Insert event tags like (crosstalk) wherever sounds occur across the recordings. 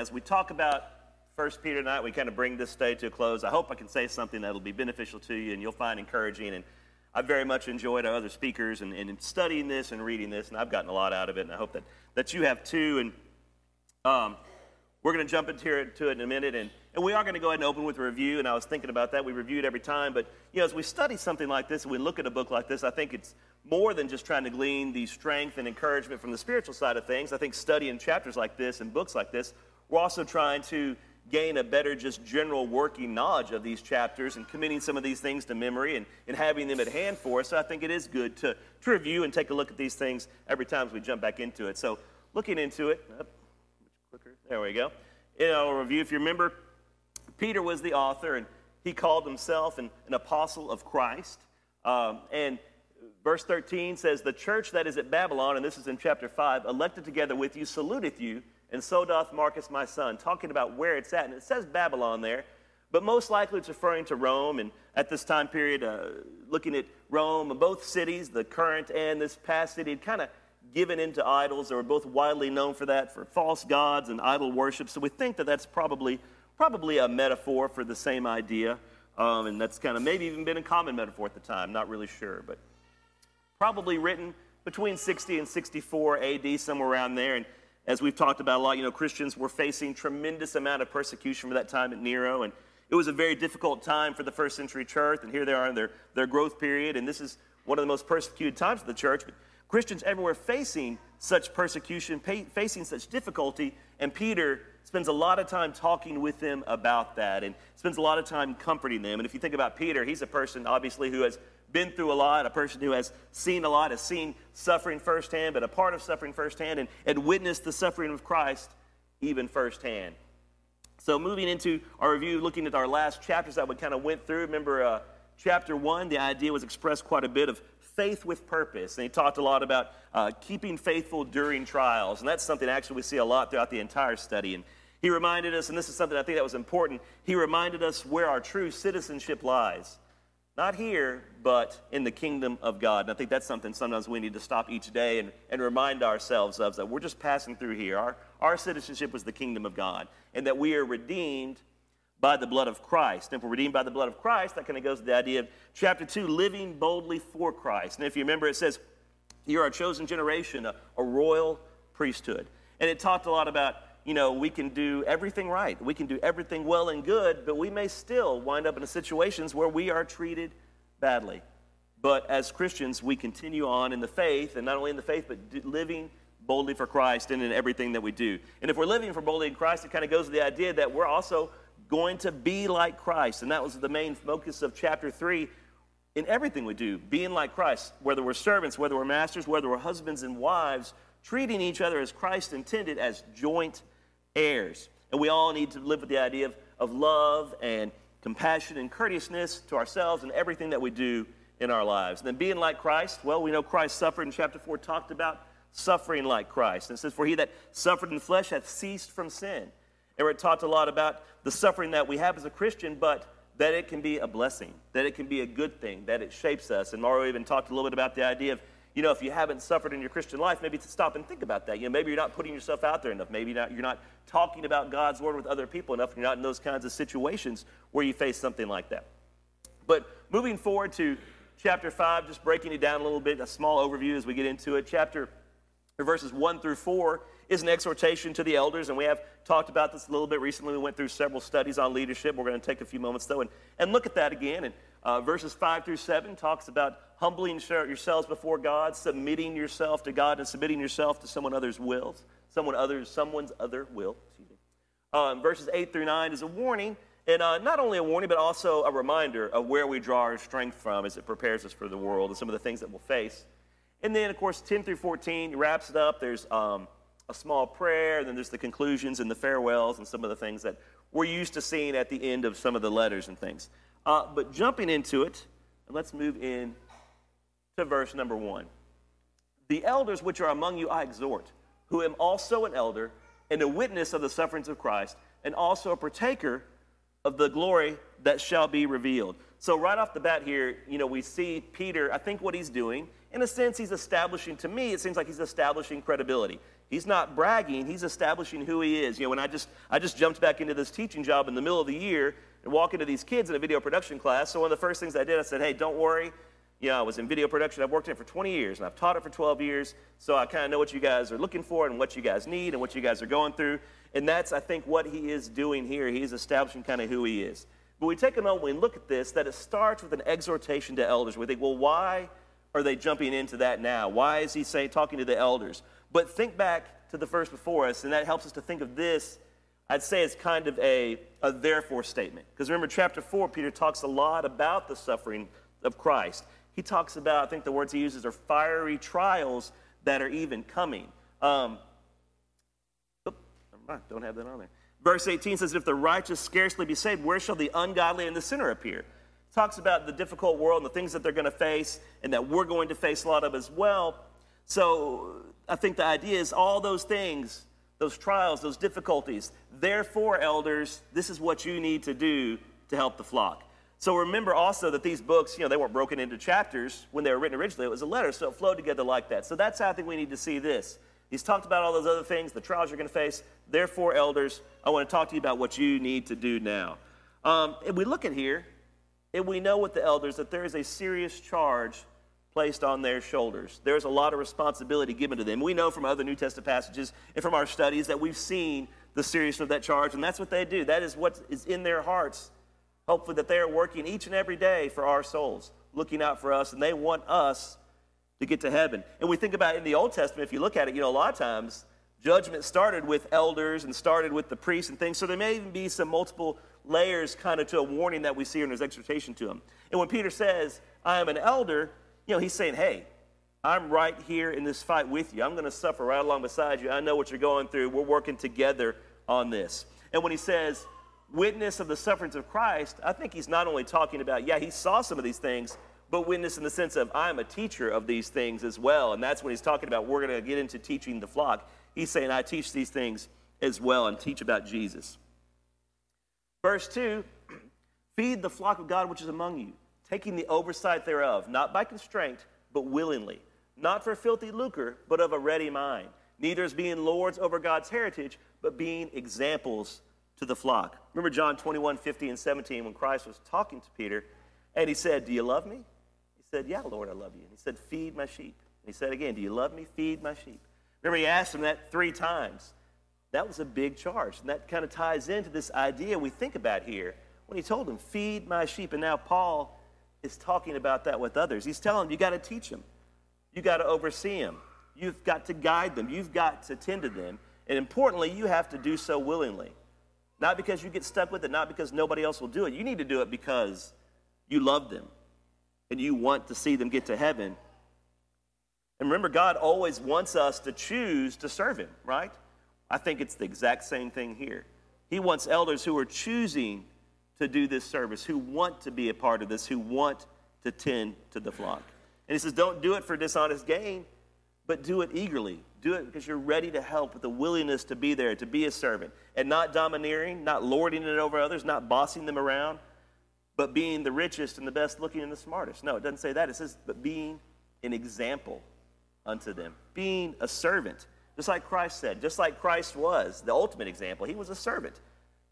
as we talk about First Peter tonight, we kind of bring this day to a close. I hope I can say something that'll be beneficial to you and you'll find encouraging. And I very much enjoyed our other speakers and, and studying this and reading this, and I've gotten a lot out of it, and I hope that, that you have too. And um, we're going to jump into it, it in a minute, and, and we are going to go ahead and open with a review. And I was thinking about that. We review it every time, but you know, as we study something like this and we look at a book like this, I think it's more than just trying to glean the strength and encouragement from the spiritual side of things. I think studying chapters like this and books like this, we're also trying to gain a better, just general working knowledge of these chapters and committing some of these things to memory and, and having them at hand for us. So I think it is good to, to review and take a look at these things every time we jump back into it. So looking into it, much quicker, there we go. In our review, if you remember, Peter was the author and he called himself an, an apostle of Christ. Um, and verse 13 says, The church that is at Babylon, and this is in chapter 5, elected together with you, saluteth you and so doth Marcus my son, talking about where it's at. And it says Babylon there, but most likely it's referring to Rome. And at this time period, uh, looking at Rome, both cities, the current and this past city, had kind of given into idols. They were both widely known for that, for false gods and idol worship. So we think that that's probably, probably a metaphor for the same idea. Um, and that's kind of maybe even been a common metaphor at the time, not really sure. But probably written between 60 and 64 AD, somewhere around there. And as we've talked about a lot, you know, Christians were facing tremendous amount of persecution for that time at Nero, and it was a very difficult time for the first century church, and here they are in their, their growth period, and this is one of the most persecuted times of the church. But Christians everywhere facing such persecution, facing such difficulty, and Peter spends a lot of time talking with them about that and spends a lot of time comforting them. And if you think about Peter, he's a person obviously who has been through a lot, a person who has seen a lot, has seen suffering firsthand, but a part of suffering firsthand, and, and witnessed the suffering of Christ even firsthand. So, moving into our review, looking at our last chapters that we kind of went through, remember uh, chapter one, the idea was expressed quite a bit of faith with purpose. And he talked a lot about uh, keeping faithful during trials. And that's something actually we see a lot throughout the entire study. And he reminded us, and this is something I think that was important, he reminded us where our true citizenship lies. Not here, but in the kingdom of God. And I think that's something sometimes we need to stop each day and, and remind ourselves of that we're just passing through here. Our, our citizenship was the kingdom of God, and that we are redeemed by the blood of Christ. And if we're redeemed by the blood of Christ, that kind of goes to the idea of chapter 2, living boldly for Christ. And if you remember, it says, You're a chosen generation, a, a royal priesthood. And it talked a lot about you know, we can do everything right. We can do everything well and good, but we may still wind up in situations where we are treated badly. But as Christians, we continue on in the faith, and not only in the faith, but living boldly for Christ and in everything that we do. And if we're living for boldly in Christ, it kind of goes to the idea that we're also going to be like Christ. And that was the main focus of chapter 3 in everything we do, being like Christ, whether we're servants, whether we're masters, whether we're husbands and wives, treating each other as Christ intended as joint heirs. And we all need to live with the idea of, of love and compassion and courteousness to ourselves and everything that we do in our lives. And then being like Christ, well, we know Christ suffered in chapter 4, talked about suffering like Christ. And it says, For he that suffered in the flesh hath ceased from sin. And we're talked a lot about the suffering that we have as a Christian, but that it can be a blessing, that it can be a good thing, that it shapes us. And Mario even talked a little bit about the idea of you know, if you haven't suffered in your Christian life, maybe to stop and think about that. You know, maybe you're not putting yourself out there enough. Maybe you're not, you're not talking about God's word with other people enough. You're not in those kinds of situations where you face something like that. But moving forward to chapter 5, just breaking it down a little bit, a small overview as we get into it. Chapter verses 1 through 4 is an exhortation to the elders, and we have talked about this a little bit recently. We went through several studies on leadership. We're going to take a few moments, though, and, and look at that again. And uh, verses 5 through 7 talks about humbling yourselves before God, submitting yourself to God, and submitting yourself to someone other's will, someone others, someone's other will. Excuse me. Um, verses 8 through 9 is a warning, and uh, not only a warning, but also a reminder of where we draw our strength from as it prepares us for the world and some of the things that we'll face. And then, of course, 10 through 14 wraps it up. There's um, a small prayer, and then there's the conclusions and the farewells and some of the things that we're used to seeing at the end of some of the letters and things. Uh, but jumping into it, let's move in to verse number one. The elders which are among you I exhort, who am also an elder and a witness of the sufferings of Christ, and also a partaker of the glory that shall be revealed. So, right off the bat here, you know, we see Peter, I think what he's doing, in a sense, he's establishing, to me, it seems like he's establishing credibility. He's not bragging, he's establishing who he is. You know, when I just I just jumped back into this teaching job in the middle of the year and walk into these kids in a video production class. So one of the first things I did, I said, "Hey, don't worry. You know, I was in video production. I've worked in it for 20 years and I've taught it for 12 years. So I kind of know what you guys are looking for and what you guys need and what you guys are going through. And that's, I think, what he is doing here. He's establishing kind of who he is. But we take a moment and look at this that it starts with an exhortation to elders. We think, well, why are they jumping into that now? Why is he saying talking to the elders? But think back to the verse before us, and that helps us to think of this. I'd say it's kind of a, a therefore statement. Because remember, chapter 4, Peter talks a lot about the suffering of Christ. He talks about, I think the words he uses are fiery trials that are even coming. Um, oh, don't have that on there. Verse 18 says, If the righteous scarcely be saved, where shall the ungodly and the sinner appear? talks about the difficult world and the things that they're going to face and that we're going to face a lot of as well. So I think the idea is all those things, those trials, those difficulties, therefore, elders, this is what you need to do to help the flock. So remember also that these books, you know, they weren't broken into chapters when they were written originally. It was a letter, so it flowed together like that. So that's how I think we need to see this. He's talked about all those other things, the trials you're going to face. Therefore, elders, I want to talk to you about what you need to do now. Um, and we look at here, and we know with the elders that there is a serious charge placed on their shoulders. There's a lot of responsibility given to them. We know from other New Testament passages and from our studies that we've seen the seriousness of that charge, and that's what they do. That is what is in their hearts Hopefully, that they are working each and every day for our souls, looking out for us, and they want us to get to heaven. And we think about in the Old Testament, if you look at it, you know, a lot of times judgment started with elders and started with the priests and things. So there may even be some multiple layers kind of to a warning that we see in his exhortation to them. And when Peter says, I am an elder, you know, he's saying, hey, I'm right here in this fight with you. I'm going to suffer right along beside you. I know what you're going through. We're working together on this. And when he says, witness of the sufferings of Christ, I think he's not only talking about, yeah, he saw some of these things, but witness in the sense of, I'm a teacher of these things as well. And that's when he's talking about, we're going to get into teaching the flock. He's saying, I teach these things as well and teach about Jesus. Verse 2 (clears throat) Feed the flock of God which is among you, taking the oversight thereof, not by constraint, but willingly, not for filthy lucre, but of a ready mind, neither as being lords over God's heritage, but being examples to the flock. Remember John 21, 50 and 17 when Christ was talking to Peter and he said, Do you love me? He said, Yeah, Lord, I love you. And he said, Feed my sheep. And he said again, Do you love me? Feed my sheep. Remember, he asked him that three times. That was a big charge. And that kind of ties into this idea we think about here when he told him, Feed my sheep. And now Paul is talking about that with others. He's telling them, You got to teach them, you got to oversee them, you've got to guide them, you've got to tend to them. And importantly, you have to do so willingly. Not because you get stuck with it, not because nobody else will do it. You need to do it because you love them and you want to see them get to heaven. And remember, God always wants us to choose to serve Him, right? I think it's the exact same thing here. He wants elders who are choosing to do this service, who want to be a part of this, who want to tend to the flock. And He says, don't do it for dishonest gain, but do it eagerly. Do it because you're ready to help with the willingness to be there, to be a servant, and not domineering, not lording it over others, not bossing them around, but being the richest and the best looking and the smartest. No, it doesn't say that. It says, but being an example unto them, being a servant, just like Christ said, just like Christ was the ultimate example. He was a servant.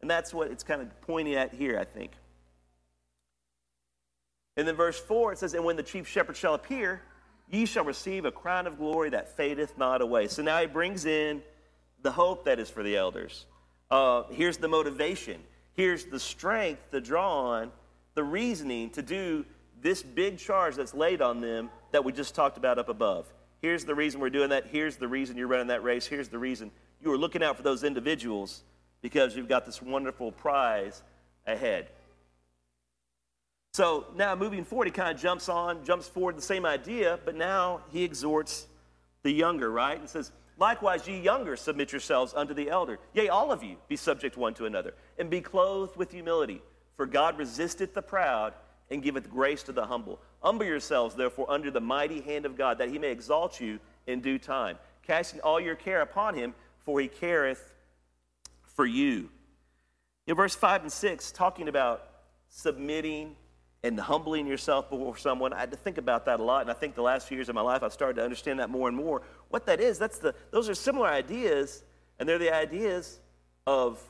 And that's what it's kind of pointing at here, I think. And then verse 4, it says, And when the chief shepherd shall appear, Ye shall receive a crown of glory that fadeth not away. So now he brings in the hope that is for the elders. Uh, here's the motivation. Here's the strength to draw on, the reasoning to do this big charge that's laid on them that we just talked about up above. Here's the reason we're doing that. Here's the reason you're running that race. Here's the reason you are looking out for those individuals because you've got this wonderful prize ahead. So now moving forward, he kind of jumps on, jumps forward the same idea, but now he exhorts the younger, right? And says, Likewise, ye younger, submit yourselves unto the elder. Yea, all of you be subject one to another, and be clothed with humility. For God resisteth the proud and giveth grace to the humble. Humble yourselves, therefore, under the mighty hand of God, that he may exalt you in due time, casting all your care upon him, for he careth for you. In verse 5 and 6, talking about submitting and humbling yourself before someone. I had to think about that a lot, and I think the last few years of my life I've started to understand that more and more. What that is, that's the those are similar ideas, and they're the ideas of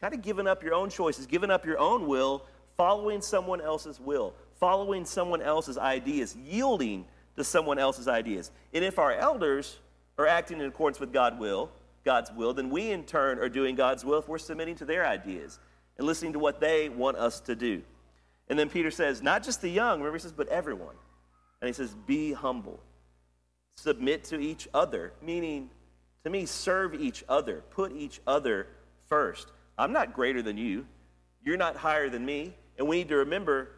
kind of giving up your own choices, giving up your own will, following someone else's will, following someone else's ideas, yielding to someone else's ideas. And if our elders are acting in accordance with God's will, God's will, then we in turn are doing God's will if we're submitting to their ideas and listening to what they want us to do. And then Peter says, not just the young, remember he says, but everyone. And he says, be humble. Submit to each other, meaning to me, serve each other, put each other first. I'm not greater than you. You're not higher than me. And we need to remember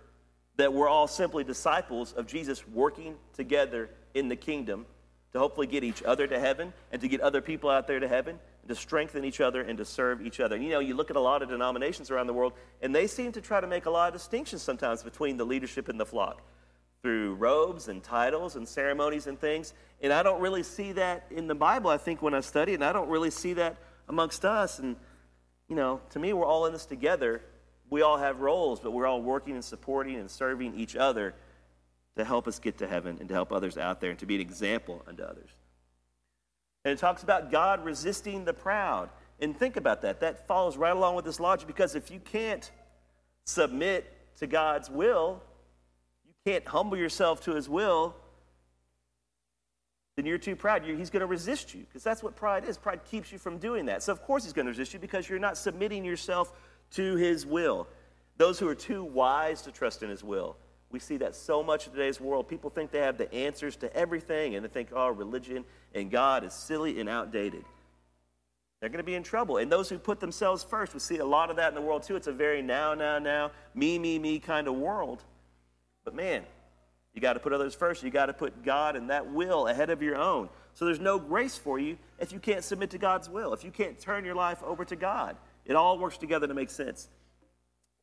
that we're all simply disciples of Jesus working together in the kingdom to hopefully get each other to heaven and to get other people out there to heaven to strengthen each other and to serve each other. You know, you look at a lot of denominations around the world, and they seem to try to make a lot of distinctions sometimes between the leadership and the flock through robes and titles and ceremonies and things. And I don't really see that in the Bible, I think, when I study, and I don't really see that amongst us. And, you know, to me, we're all in this together. We all have roles, but we're all working and supporting and serving each other to help us get to heaven and to help others out there and to be an example unto others. And it talks about God resisting the proud. And think about that. That follows right along with this logic because if you can't submit to God's will, you can't humble yourself to his will, then you're too proud. You're, he's going to resist you because that's what pride is. Pride keeps you from doing that. So, of course, he's going to resist you because you're not submitting yourself to his will. Those who are too wise to trust in his will we see that so much in today's world. People think they have the answers to everything, and they think, oh, religion and God is silly and outdated. They're going to be in trouble. And those who put themselves first, we see a lot of that in the world too. It's a very now, now, now, me, me, me kind of world. But man, you got to put others first. You got to put God and that will ahead of your own. So there's no grace for you if you can't submit to God's will, if you can't turn your life over to God. It all works together to make sense.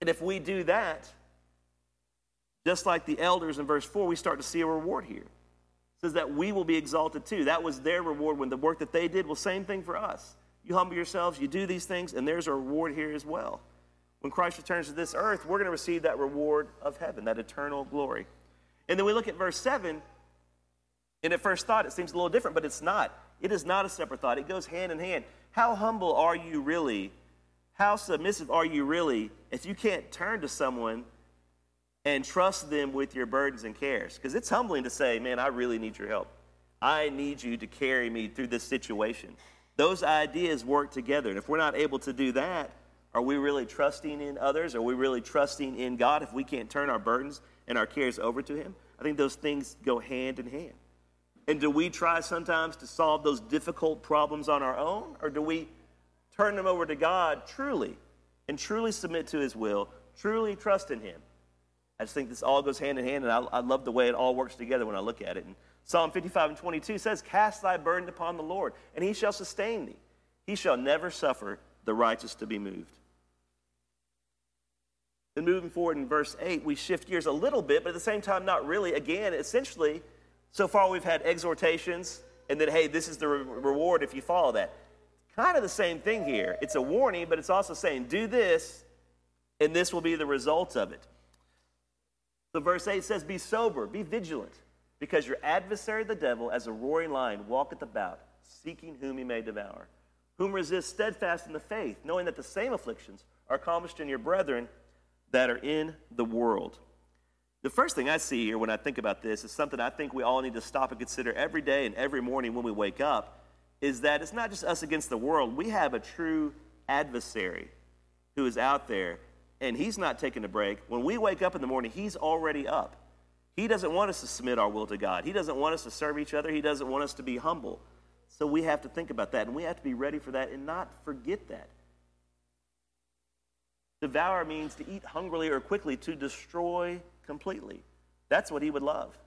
And if we do that, just like the elders in verse 4, we start to see a reward here. It says that we will be exalted too. That was their reward when the work that they did Well, same thing for us. You humble yourselves, you do these things, and there's a reward here as well. When Christ returns to this earth, we're going to receive that reward of heaven, that eternal glory. And then we look at verse 7, and at first thought it seems a little different, but it's not. It is not a separate thought, it goes hand in hand. How humble are you really? How submissive are you really if you can't turn to someone and trust them with your burdens and cares. Because it's humbling to say, man, I really need your help. I need you to carry me through this situation. Those ideas work together. And if we're not able to do that, are we really trusting in others? Are we really trusting in God if we can't turn our burdens and our cares over to Him? I think those things go hand in hand. And do we try sometimes to solve those difficult problems on our own? Or do we turn them over to God truly and truly submit to His will, truly trust in Him? I just think this all goes hand in hand, and I, I love the way it all works together when I look at it. And Psalm 55 and 22 says, Cast thy burden upon the Lord, and he shall sustain thee. He shall never suffer the righteous to be moved. Then moving forward in verse 8, we shift gears a little bit, but at the same time, not really. Again, essentially, so far we've had exhortations, and then, hey, this is the re- reward if you follow that. Kind of the same thing here. It's a warning, but it's also saying, do this, and this will be the result of it. So, verse 8 says, Be sober, be vigilant, because your adversary, the devil, as a roaring lion, walketh about, seeking whom he may devour. Whom resist steadfast in the faith, knowing that the same afflictions are accomplished in your brethren that are in the world. The first thing I see here when I think about this is something I think we all need to stop and consider every day and every morning when we wake up is that it's not just us against the world. We have a true adversary who is out there and he's not taking a break. When we wake up in the morning, he's already up. He doesn't want us to submit our will to God. He doesn't want us to serve each other. He doesn't want us to be humble. So we have to think about that, and we have to be ready for that and not forget that. Devour means to eat hungrily or quickly, to destroy completely. That's what he would love.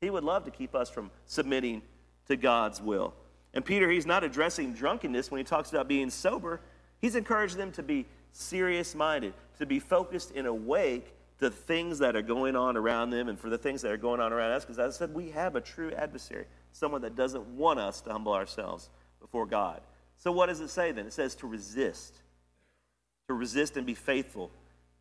He would love to keep us from submitting to God's will. And Peter, he's not addressing drunkenness when he talks about being sober. He's encouraged them to be serious minded, to be focused and awake to things that are going on around them and for the things that are going on around us. Because as I said, we have a true adversary, someone that doesn't want us to humble ourselves before God. So, what does it say then? It says to resist, to resist and be faithful.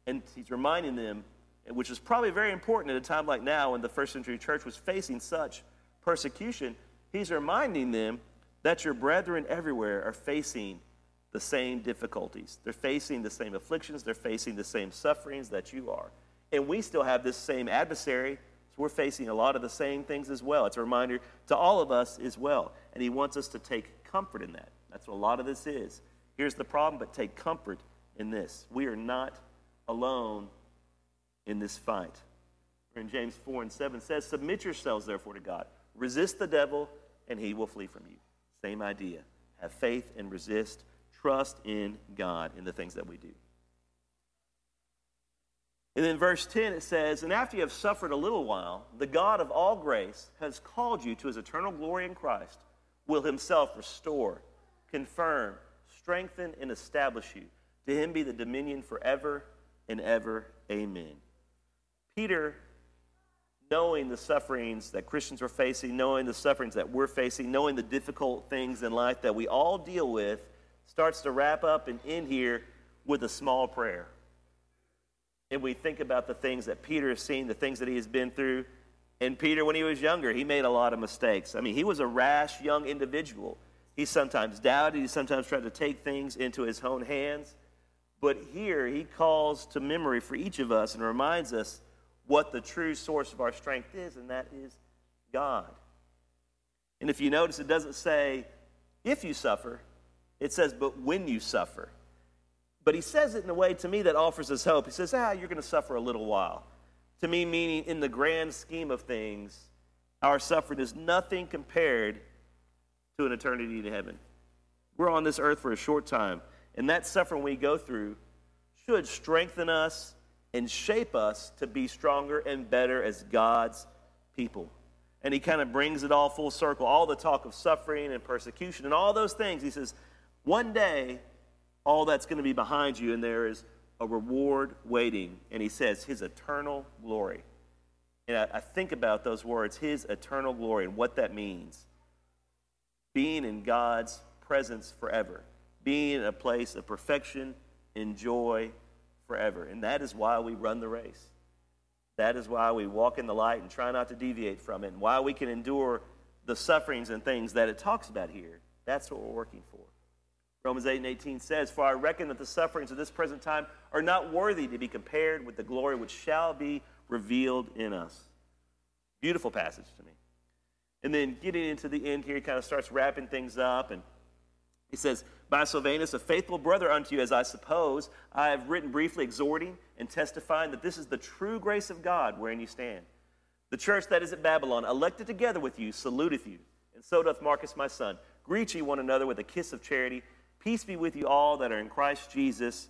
And he's reminding them which is probably very important at a time like now when the first century church was facing such persecution. He's reminding them that your brethren everywhere are facing the same difficulties. They're facing the same afflictions, they're facing the same sufferings that you are. And we still have this same adversary, so we're facing a lot of the same things as well. It's a reminder to all of us as well. And he wants us to take comfort in that. That's what a lot of this is. Here's the problem, but take comfort in this. We are not alone in this fight. In James 4 and 7 says, Submit yourselves therefore to God. Resist the devil, and he will flee from you. Same idea. Have faith and resist. Trust in God in the things that we do. And then verse 10 it says, And after you have suffered a little while, the God of all grace has called you to his eternal glory in Christ, will himself restore, confirm, strengthen, and establish you. To him be the dominion forever and ever. Amen. Peter, knowing the sufferings that Christians are facing, knowing the sufferings that we're facing, knowing the difficult things in life that we all deal with, starts to wrap up and end here with a small prayer. And we think about the things that Peter has seen, the things that he has been through. And Peter, when he was younger, he made a lot of mistakes. I mean, he was a rash young individual. He sometimes doubted, he sometimes tried to take things into his own hands. But here he calls to memory for each of us and reminds us what the true source of our strength is, and that is God. And if you notice, it doesn't say if you suffer, it says but when you suffer. But he says it in a way to me that offers us hope. He says, ah, you're going to suffer a little while. To me, meaning in the grand scheme of things, our suffering is nothing compared to an eternity in heaven. We're on this earth for a short time. And that suffering we go through should strengthen us and shape us to be stronger and better as God's people. And he kind of brings it all full circle all the talk of suffering and persecution and all those things. He says, one day, all that's going to be behind you, and there is a reward waiting. And he says, His eternal glory. And I, I think about those words, His eternal glory, and what that means. Being in God's presence forever being in a place of perfection and joy forever. And that is why we run the race. That is why we walk in the light and try not to deviate from it, and why we can endure the sufferings and things that it talks about here. That's what we're working for. Romans 8 and 18 says, For I reckon that the sufferings of this present time are not worthy to be compared with the glory which shall be revealed in us. Beautiful passage to me. And then getting into the end here, he kind of starts wrapping things up and he says, By Silvanus, a faithful brother unto you, as I suppose, I have written briefly exhorting and testifying that this is the true grace of God wherein you stand. The church that is at Babylon, elected together with you, saluteth you. And so doth Marcus my son. Greet ye one another with a kiss of charity. Peace be with you all that are in Christ Jesus.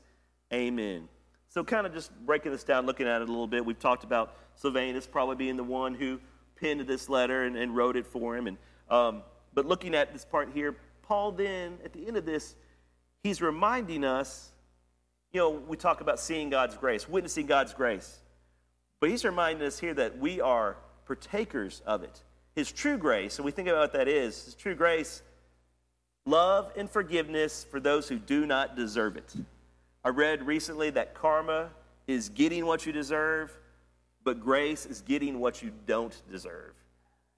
Amen. So, kind of just breaking this down, looking at it a little bit, we've talked about Silvanus probably being the one who penned this letter and, and wrote it for him. And, um, but looking at this part here, Paul then, at the end of this, he's reminding us, you know, we talk about seeing God's grace, witnessing God's grace. But he's reminding us here that we are partakers of it. His true grace, and we think about what that is, his true grace, love and forgiveness for those who do not deserve it. I read recently that karma is getting what you deserve, but grace is getting what you don't deserve.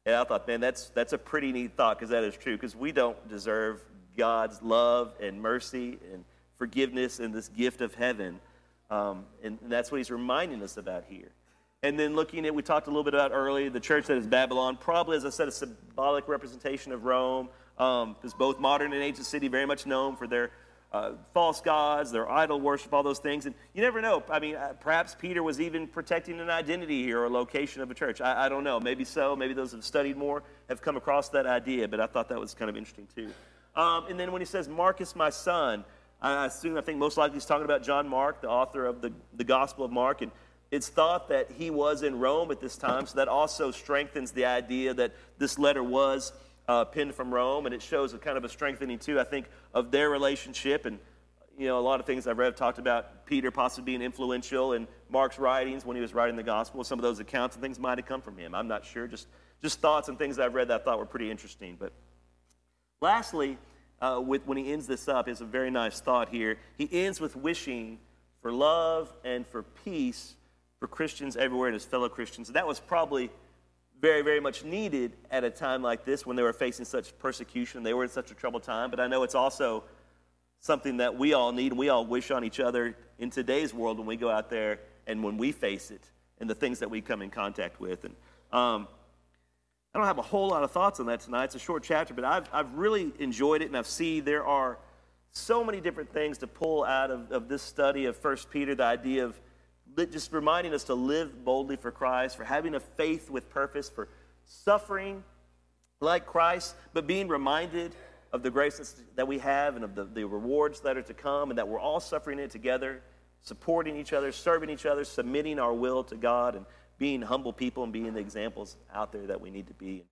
And I thought, man, that's, that's a pretty neat thought because that is true because we don't deserve God's love and mercy and forgiveness and this gift of heaven. Um, and that's what he's reminding us about here. And then looking at, we talked a little bit about earlier, the church that is Babylon, probably, as I said, a symbolic representation of Rome, um, both modern and ancient city very much known for their uh, false gods, their idol worship, all those things. And you never know. I mean, uh, perhaps Peter was even protecting an identity here or a location of a church. I, I, don't know. Maybe so. Maybe those who have studied more have come across that idea, but I thought that was kind of interesting too. Um, and then when he says, Marcus, my son, I assume, I think most likely he's talking about John Mark, the author of the, the Gospel of Mark. And it's thought that he was in Rome at this time, so that also strengthens the idea that this letter was uh, penned from Rome, and it shows a kind of a strengthening too, I think, of their relationship. And you know, a lot of things I've read talked about Peter possibly being influential in Mark's writings when he was writing the gospel. Some of those accounts and things might have come from him. I'm not sure. Just just thoughts and things I've read that I thought were pretty interesting. But lastly, uh, with, when he ends this up, is a very nice thought here. He ends with wishing for love and for peace for Christians everywhere and his fellow Christians. And that was probably very, very much needed at a time like this when they were facing such persecution. They were in such a troubled time. But I know it's also something that we all need and we all wish on each other in today's world when we go out there and when we face it and the things that we come in contact with. And um, I don't have a whole lot of thoughts on that tonight. It's a short chapter, but I've, I've really enjoyed it, and I've seen there are so many different things to pull out of, of this study of First Peter, the idea of just reminding us to live boldly for Christ, for having a faith with purpose, for suffering like Christ, but being reminded of the graces that we have and of the, the rewards that are to come, and that we're all suffering it together, supporting each other, serving each other, submitting our will to God, and being humble people and being the examples out there that we need to be.